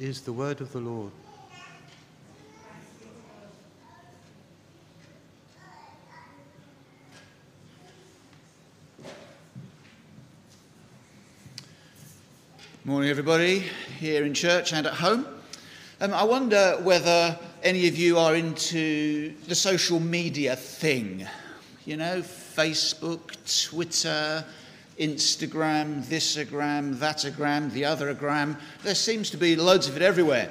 Is the word of the Lord. Morning, everybody, here in church and at home. Um, I wonder whether any of you are into the social media thing. You know, Facebook, Twitter, Instagram, thisagram, thatagram, the otheragram. There seems to be loads of it everywhere.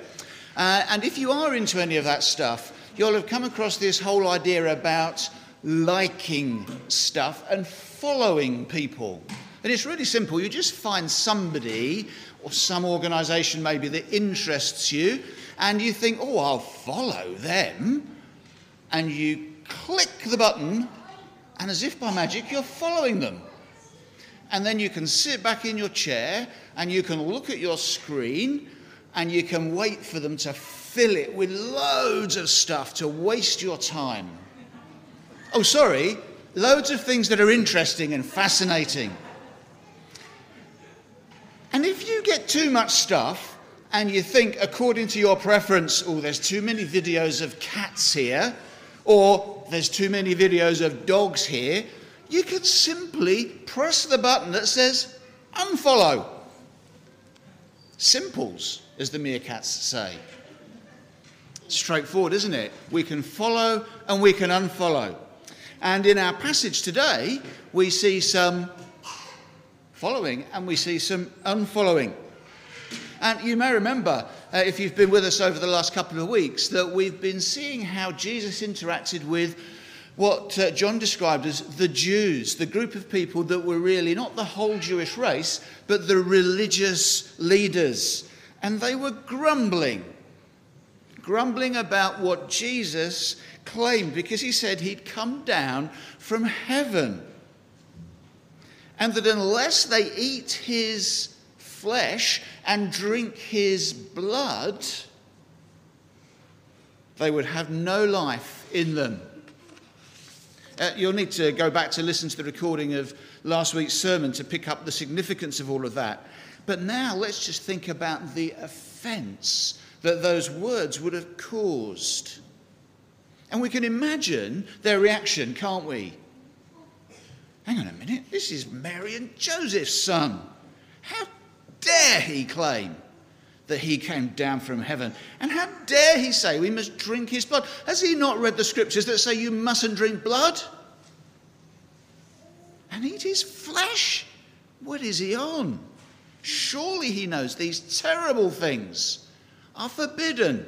Uh, and if you are into any of that stuff, you'll have come across this whole idea about liking stuff and following people. And it's really simple. You just find somebody or some organization maybe that interests you, and you think, oh, I'll follow them. And you click the button, and as if by magic, you're following them. And then you can sit back in your chair and you can look at your screen and you can wait for them to fill it with loads of stuff to waste your time. Oh, sorry, loads of things that are interesting and fascinating. And if you get too much stuff and you think, according to your preference, oh, there's too many videos of cats here, or there's too many videos of dogs here, you could simply press the button that says unfollow. Simples, as the meerkats say. Straightforward, isn't it? We can follow and we can unfollow. And in our passage today, we see some following and we see some unfollowing. And you may remember, uh, if you've been with us over the last couple of weeks, that we've been seeing how Jesus interacted with what uh, John described as the Jews, the group of people that were really not the whole Jewish race, but the religious leaders. And they were grumbling, grumbling about what Jesus claimed because he said he'd come down from heaven and that unless they eat his flesh and drink his blood, they would have no life in them. Uh, you'll need to go back to listen to the recording of last week's sermon to pick up the significance of all of that. But now let's just think about the offense that those words would have caused. And we can imagine their reaction, can't we? Hang on a minute, this is Mary and Joseph's son. How dare he claim that he came down from heaven? And how dare he say we must drink his blood? Has he not read the scriptures that say you mustn't drink blood? And eat his flesh? What is he on? Surely he knows these terrible things are forbidden.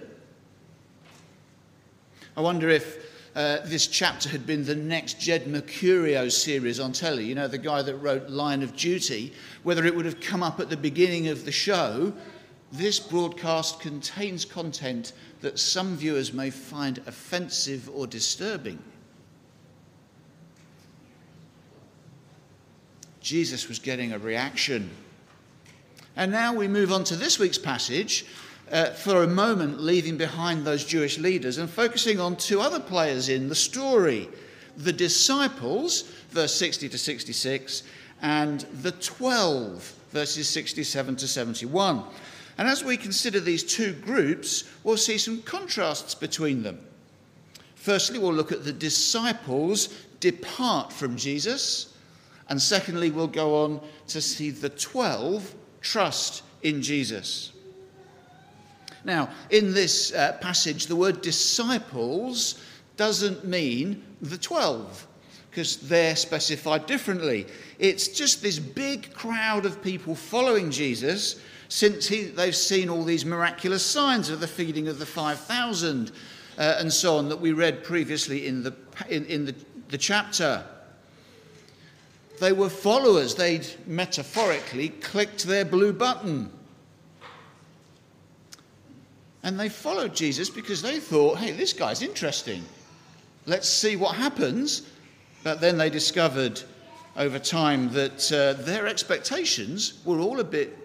I wonder if uh, this chapter had been the next Jed Mercurio series on telly, you know, the guy that wrote Line of Duty, whether it would have come up at the beginning of the show, this broadcast contains content that some viewers may find offensive or disturbing. Jesus was getting a reaction. And now we move on to this week's passage, uh, for a moment leaving behind those Jewish leaders and focusing on two other players in the story the disciples, verse 60 to 66, and the 12, verses 67 to 71. And as we consider these two groups, we'll see some contrasts between them. Firstly, we'll look at the disciples depart from Jesus. And secondly, we'll go on to see the 12 trust in Jesus. Now, in this uh, passage, the word disciples doesn't mean the 12 because they're specified differently. It's just this big crowd of people following Jesus since he, they've seen all these miraculous signs of the feeding of the 5,000 uh, and so on that we read previously in the, in, in the, the chapter. They were followers. They'd metaphorically clicked their blue button and they followed Jesus because they thought, hey, this guy's interesting. Let's see what happens. But then they discovered over time that uh, their expectations were all a bit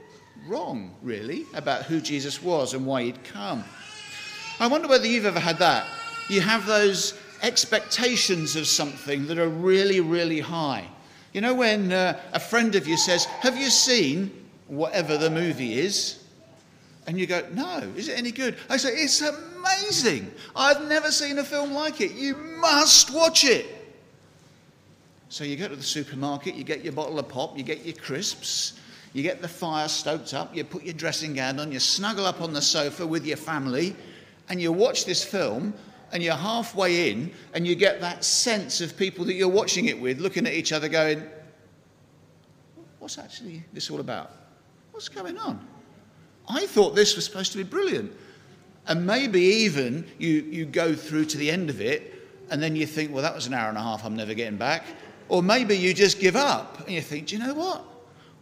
wrong, really, about who Jesus was and why he'd come. I wonder whether you've ever had that. You have those expectations of something that are really, really high. You know, when uh, a friend of you says, Have you seen whatever the movie is? And you go, no, is it any good? I say, it's amazing. I've never seen a film like it. You must watch it. So you go to the supermarket, you get your bottle of pop, you get your crisps, you get the fire stoked up, you put your dressing gown on, you snuggle up on the sofa with your family, and you watch this film, and you're halfway in, and you get that sense of people that you're watching it with looking at each other going, What's actually this all about? What's going on? I thought this was supposed to be brilliant. And maybe even you, you go through to the end of it and then you think, well, that was an hour and a half, I'm never getting back. Or maybe you just give up and you think, do you know what?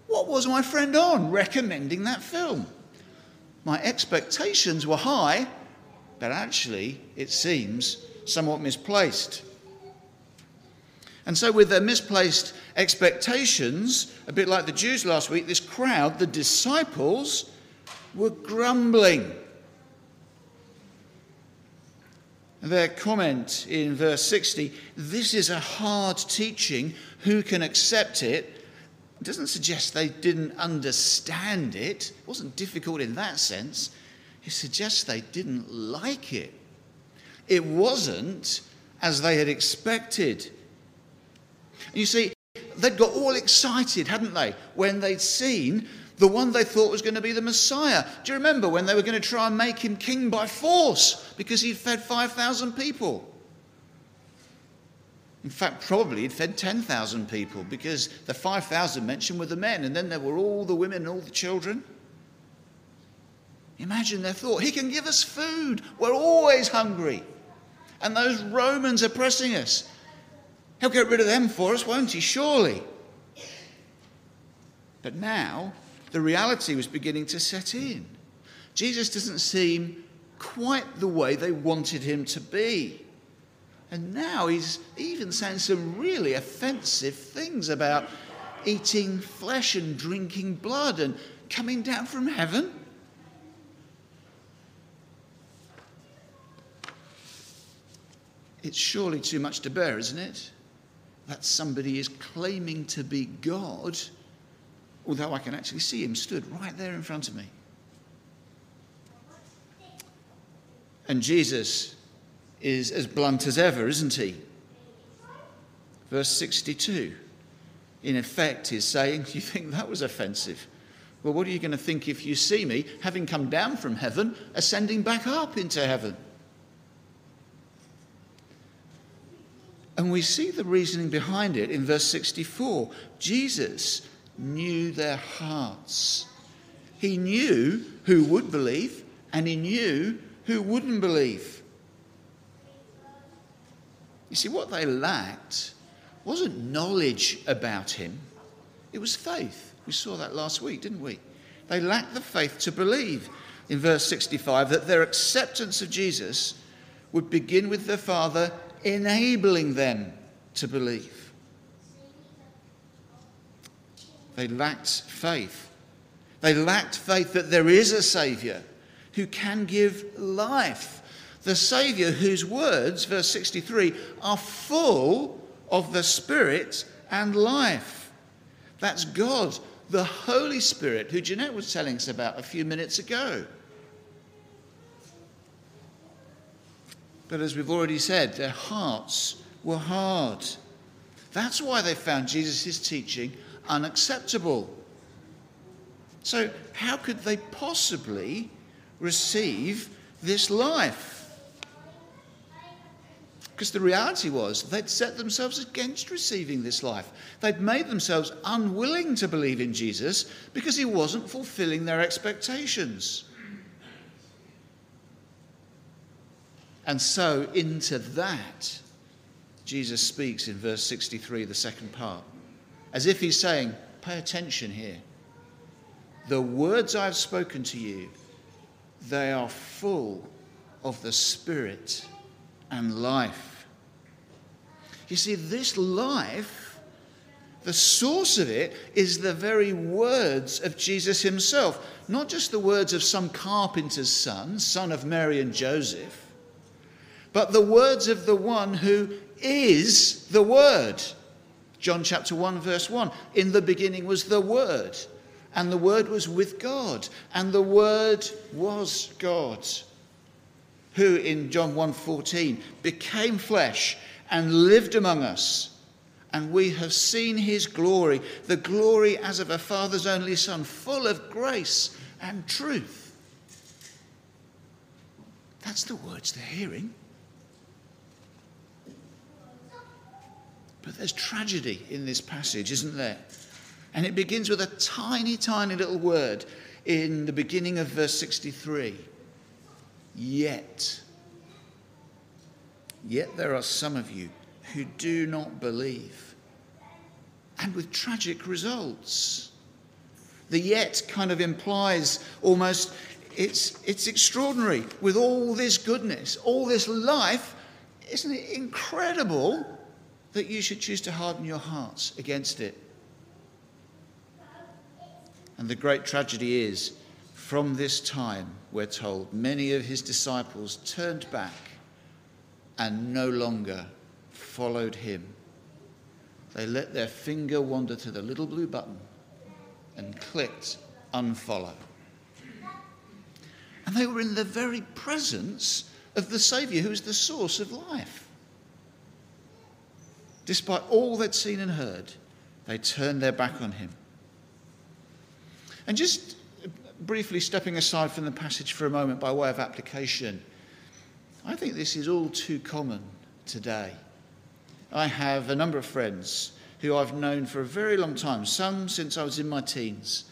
What was my friend on recommending that film? My expectations were high, but actually, it seems somewhat misplaced. And so, with their misplaced expectations, a bit like the Jews last week, this crowd, the disciples, were grumbling. Their comment in verse 60 this is a hard teaching, who can accept it? Doesn't suggest they didn't understand it. It wasn't difficult in that sense. It suggests they didn't like it. It wasn't as they had expected. You see, they'd got all excited, hadn't they, when they'd seen the one they thought was going to be the Messiah. Do you remember when they were going to try and make him king by force because he'd fed 5,000 people? In fact, probably he'd fed 10,000 people because the 5,000 mentioned were the men, and then there were all the women and all the children. Imagine their thought. He can give us food. We're always hungry. And those Romans are pressing us. He'll get rid of them for us, won't he? Surely. But now, the reality was beginning to set in. Jesus doesn't seem quite the way they wanted him to be. And now he's even saying some really offensive things about eating flesh and drinking blood and coming down from heaven. It's surely too much to bear, isn't it? That somebody is claiming to be God although I can actually see him stood right there in front of me. And Jesus is as blunt as ever, isn't he? Verse 62. In effect, is saying, You think that was offensive? Well, what are you going to think if you see me, having come down from heaven, ascending back up into heaven? And we see the reasoning behind it in verse 64. Jesus knew their hearts. He knew who would believe and he knew who wouldn't believe. You see, what they lacked wasn't knowledge about him, it was faith. We saw that last week, didn't we? They lacked the faith to believe in verse 65 that their acceptance of Jesus would begin with their Father enabling them to believe. They lacked faith. They lacked faith that there is a Saviour who can give life. The Saviour whose words, verse 63, are full of the Spirit and life. That's God, the Holy Spirit, who Jeanette was telling us about a few minutes ago. But as we've already said, their hearts were hard. That's why they found Jesus' teaching unacceptable. So, how could they possibly receive this life? Because the reality was they'd set themselves against receiving this life. They'd made themselves unwilling to believe in Jesus because he wasn't fulfilling their expectations. And so, into that, Jesus speaks in verse 63, the second part as if he's saying, Pay attention here. The words I've spoken to you, they are full of the Spirit and life. You see, this life, the source of it is the very words of Jesus himself, not just the words of some carpenter's son, son of Mary and Joseph, but the words of the one who is the Word. John chapter 1, verse 1. In the beginning was the Word, and the Word was with God, and the Word was God, who in John 1:14 became flesh and lived among us. And we have seen his glory, the glory as of a father's only son, full of grace and truth. That's the words they're hearing. But there's tragedy in this passage, isn't there? And it begins with a tiny, tiny little word in the beginning of verse 63. Yet. Yet there are some of you who do not believe. And with tragic results. The yet kind of implies almost it's, it's extraordinary with all this goodness, all this life. Isn't it incredible that you should choose to harden your hearts against it. And the great tragedy is, from this time, we're told, many of his disciples turned back and no longer followed him. They let their finger wander to the little blue button and clicked unfollow. And they were in the very presence of the Saviour who is the source of life. Despite all they'd seen and heard, they turned their back on him. And just briefly stepping aside from the passage for a moment by way of application, I think this is all too common today. I have a number of friends who I've known for a very long time, some since I was in my teens,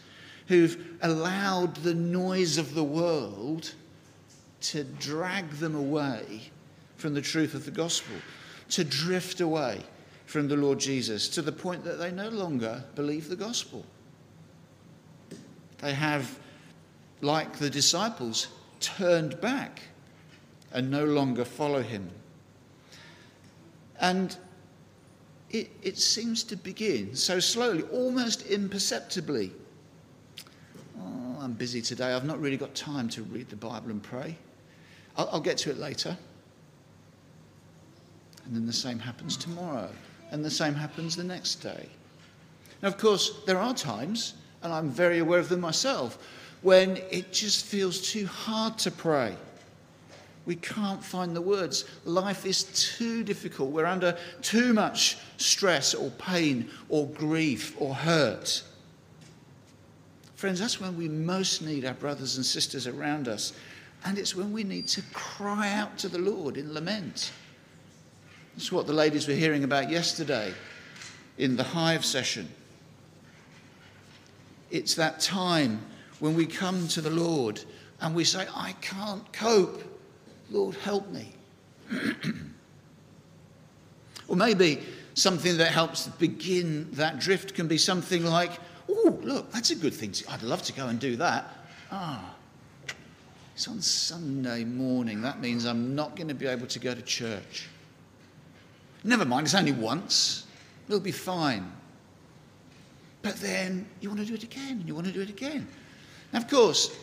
who've allowed the noise of the world to drag them away from the truth of the gospel, to drift away from the Lord Jesus to the point that they no longer believe the gospel. They have, like the disciples, turned back and no longer follow him. And it, it seems to begin so slowly, almost imperceptibly. Oh, I'm busy today. I've not really got time to read the Bible and pray. I'll, I'll get to it later. And then the same happens tomorrow and the same happens the next day. Now, of course, there are times, and I'm very aware of them myself, when it just feels too hard to pray. We can't find the words. Life is too difficult. We're under too much stress or pain or grief or hurt. Friends, that's when we most need our brothers and sisters around us. And it's when we need to cry out to the Lord in lament. It's what the ladies were hearing about yesterday in the hive session. It's that time when we come to the Lord and we say, I can't cope. Lord, help me. or maybe something that helps begin that drift can be something like, oh, look, that's a good thing. To, I'd love to go and do that. Ah, it's on Sunday morning. That means I'm not going to be able to go to church. Never mind, it's only once. We'll be fine. But then you want to do it again, and you want to do it again. Now, of course,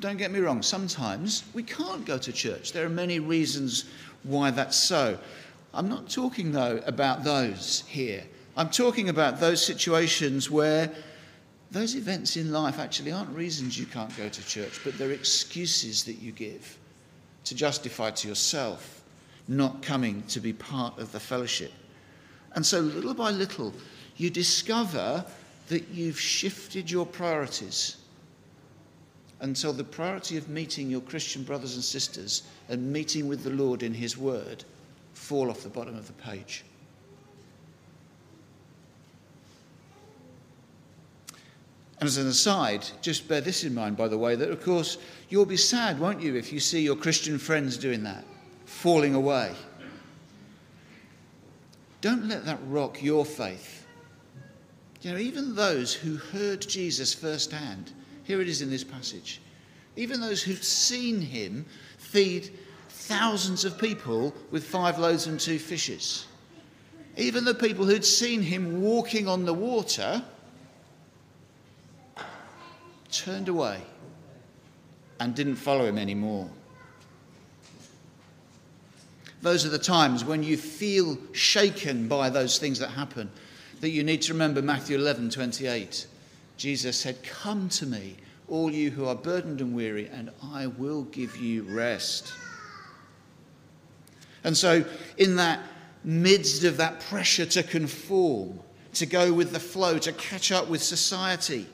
don't get me wrong, sometimes we can't go to church. There are many reasons why that's so. I'm not talking, though, about those here. I'm talking about those situations where those events in life actually aren't reasons you can't go to church, but they're excuses that you give to justify to yourself not coming to be part of the fellowship. And so, little by little, you discover that you've shifted your priorities until the priority of meeting your Christian brothers and sisters and meeting with the Lord in His Word fall off the bottom of the page. And as an aside, just bear this in mind, by the way, that of course you'll be sad, won't you, if you see your Christian friends doing that falling away. Don't let that rock your faith. You know, even those who heard Jesus firsthand, here it is in this passage, even those who'd seen him feed thousands of people with five loaves and two fishes, even the people who'd seen him walking on the water, turned away and didn't follow him anymore. Those are the times when you feel shaken by those things that happen, that you need to remember Matthew 11 28. Jesus said, Come to me, all you who are burdened and weary, and I will give you rest. And so, in that midst of that pressure to conform, to go with the flow, to catch up with society,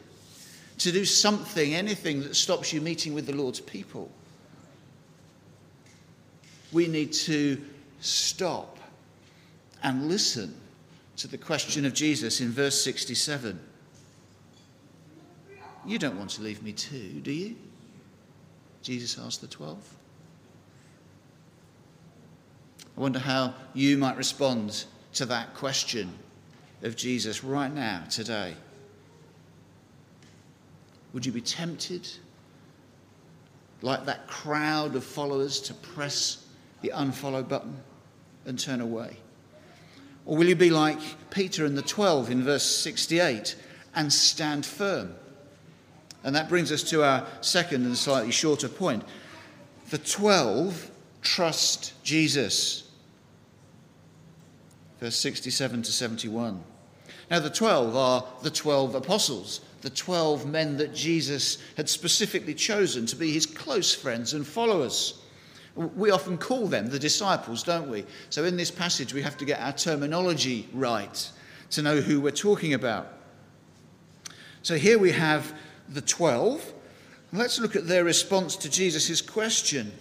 to do something, anything that stops you meeting with the Lord's people, we need to stop and listen to the question of Jesus in verse 67. You don't want to leave me too, do you? Jesus asked the twelve. I wonder how you might respond to that question of Jesus right now, today. Would you be tempted, like that crowd of followers, to press the unfollow button and turn away? Or will you be like Peter and the 12 in verse 68 and stand firm? And that brings us to our second and slightly shorter point. The 12 trust Jesus. Verse 67 to 71. Now, the 12 are the 12 apostles, the 12 men that Jesus had specifically chosen to be his close friends and followers. We often call them the disciples, don't we? So, in this passage, we have to get our terminology right to know who we're talking about. So, here we have the 12. Let's look at their response to Jesus' question.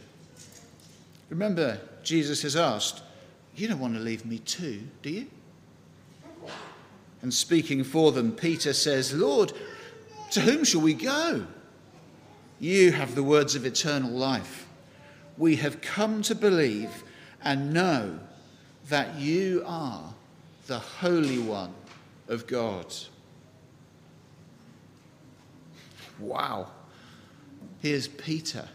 Remember, Jesus has asked, You don't want to leave me too, do you? And speaking for them, Peter says, Lord, to whom shall we go? You have the words of eternal life. We have come to believe and know that you are the Holy One of God. Wow. Here's Peter.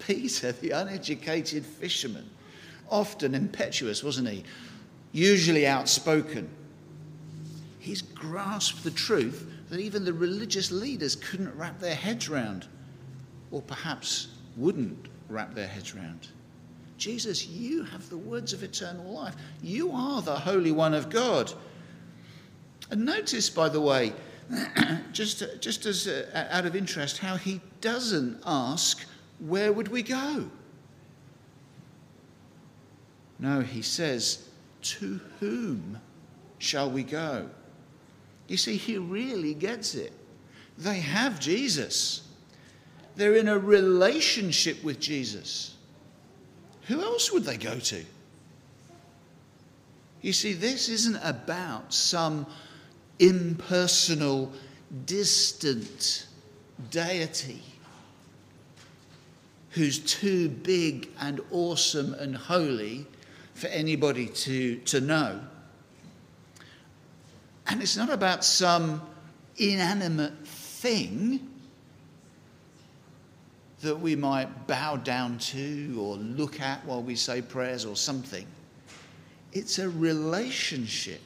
Peter, the uneducated fisherman, often impetuous, wasn't he? Usually outspoken. He's grasped the truth that even the religious leaders couldn't wrap their heads around, or perhaps wouldn't wrap their heads around. Jesus, you have the words of eternal life. You are the Holy One of God. And notice, by the way, just, just as uh, out of interest, how he doesn't ask, Where would we go? No, he says, To whom shall we go? You see, he really gets it. They have Jesus, they're in a relationship with Jesus. Who else would they go to? You see, this isn't about some impersonal, distant deity who's too big and awesome and holy for anybody to, to know. And it's not about some inanimate thing that we might bow down to or look at while we say prayers or something. It's a relationship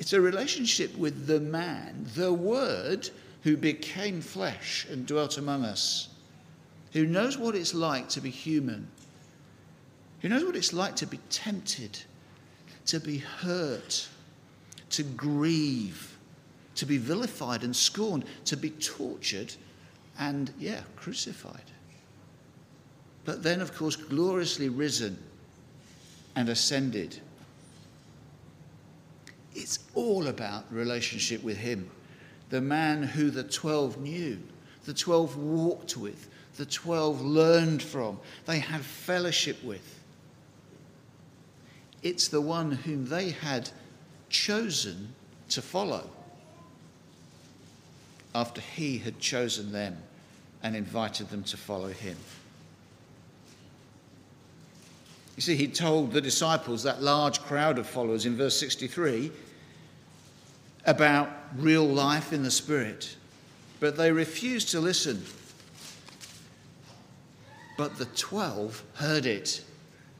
it's a relationship with the man, the Word, who became flesh and dwelt among us, who knows what it's like to be human, who knows what it's like to be tempted, to be hurt, to grieve, to be vilified and scorned, to be tortured and, yeah, crucified. But then, of course, gloriously risen and ascended it's all about relationship with Him. The man who the 12 knew, the 12 walked with, the 12 learned from, they had fellowship with. It's the one whom they had chosen to follow after He had chosen them and invited them to follow Him. You see, he told the disciples, that large crowd of followers in verse 63, about real life in the Spirit, but they refused to listen. But the 12 heard it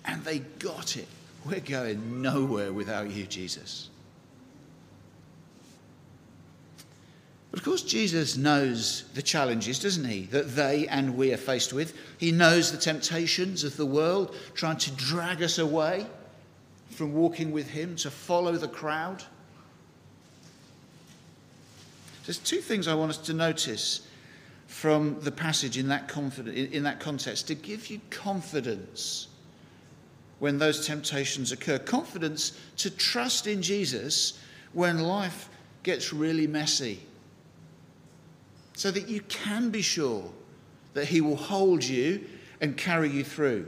and they got it. We're going nowhere without you, Jesus. But of course, Jesus knows the challenges, doesn't he, that they and we are faced with. He knows the temptations of the world trying to drag us away from walking with him, to follow the crowd. There's two things I want us to notice from the passage in that, in that context to give you confidence when those temptations occur. Confidence to trust in Jesus when life gets really messy. So that you can be sure that He will hold you and carry you through.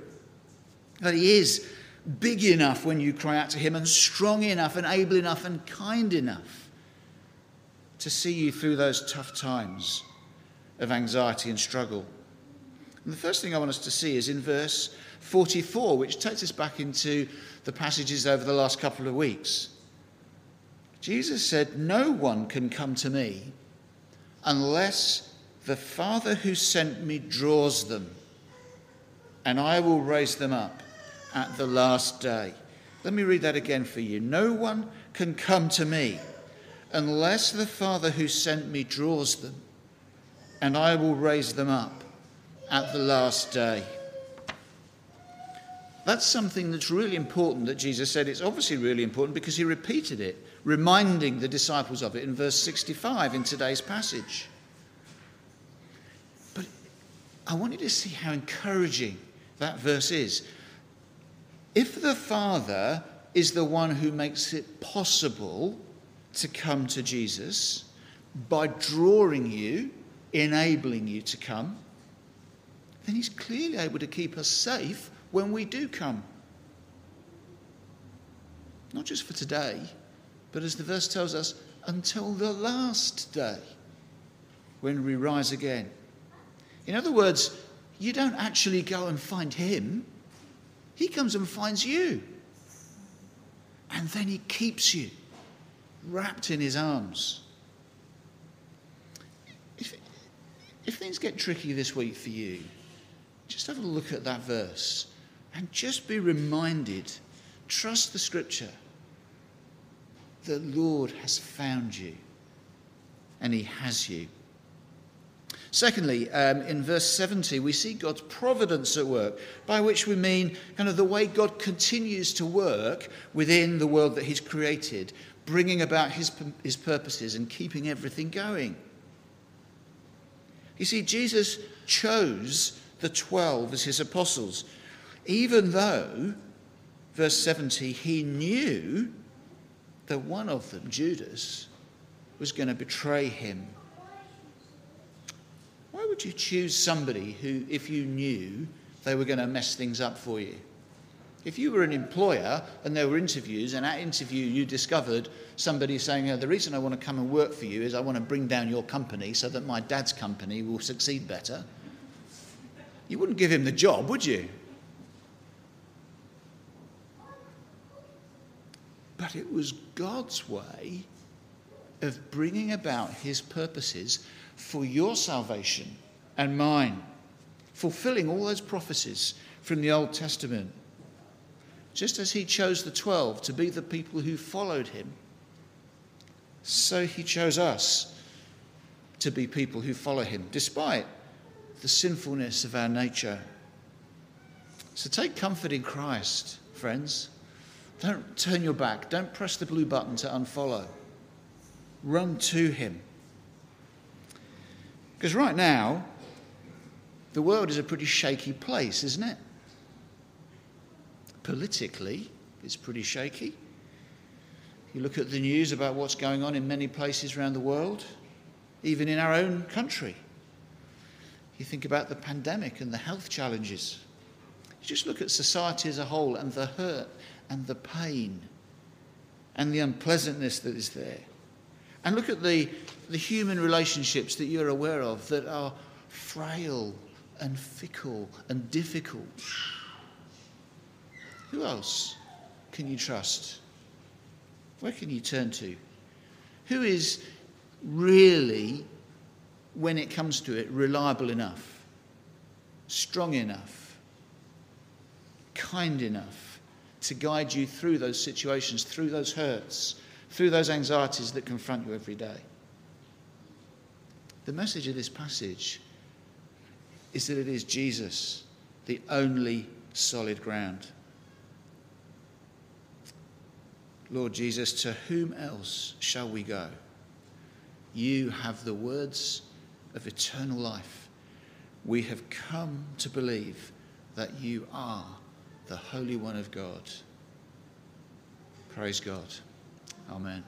That He is big enough when you cry out to Him and strong enough and able enough and kind enough to see you through those tough times of anxiety and struggle. And the first thing I want us to see is in verse 44, which takes us back into the passages over the last couple of weeks. Jesus said, No one can come to me unless the Father who sent me draws them, and I will raise them up at the last day. Let me read that again for you. No one can come to me unless the Father who sent me draws them, and I will raise them up at the last day. That's something that's really important that Jesus said. It's obviously really important because he repeated it, reminding the disciples of it in verse 65 in today's passage. But I want you to see how encouraging that verse is. If the Father is the one who makes it possible to come to Jesus by drawing you, enabling you to come, then He's clearly able to keep us safe when we do come. Not just for today, but as the verse tells us, until the last day when we rise again. In other words, you don't actually go and find Him, He comes and finds you. And then He keeps you wrapped in His arms. If, if things get tricky this week for you, just have a look at that verse and just be reminded trust the scripture. The Lord has found you and he has you. Secondly, um, in verse 70, we see God's providence at work, by which we mean kind of the way God continues to work within the world that He's created, bringing about His, his purposes and keeping everything going. You see, Jesus chose the 12 as His apostles even though, verse 70, he knew that one of them, Judas, was going to betray him. Why would you choose somebody who, if you knew they were going to mess things up for you? If you were an employer and there were interviews, and at interview you discovered somebody saying, oh, The reason I want to come and work for you is I want to bring down your company so that my dad's company will succeed better, you wouldn't give him the job, would you? But it was God's way of bringing about his purposes for your salvation and mine, fulfilling all those prophecies from the Old Testament. Just as he chose the 12 to be the people who followed him, so he chose us to be people who follow him, despite the sinfulness of our nature. So take comfort in Christ, friends. Don't turn your back. Don't press the blue button to unfollow. Run to Him. Because right now, the world is a pretty shaky place, isn't it? Politically, it's pretty shaky. You look at the news about what's going on in many places around the world, even in our own country. You think about the pandemic and the health challenges. You just look at society as a whole and the hurt and the pain and the unpleasantness that is there. And look at the, the human relationships that you're aware of that are frail and fickle and difficult. Who else can you trust? Where can you turn to? Who is really, when it comes to it, reliable enough, strong enough, kind enough? To guide you through those situations, through those hurts, through those anxieties that confront you every day. The message of this passage is that it is Jesus, the only solid ground. Lord Jesus, to whom else shall we go? You have the words of eternal life. We have come to believe that you are the Holy One of God. Praise God. Amen.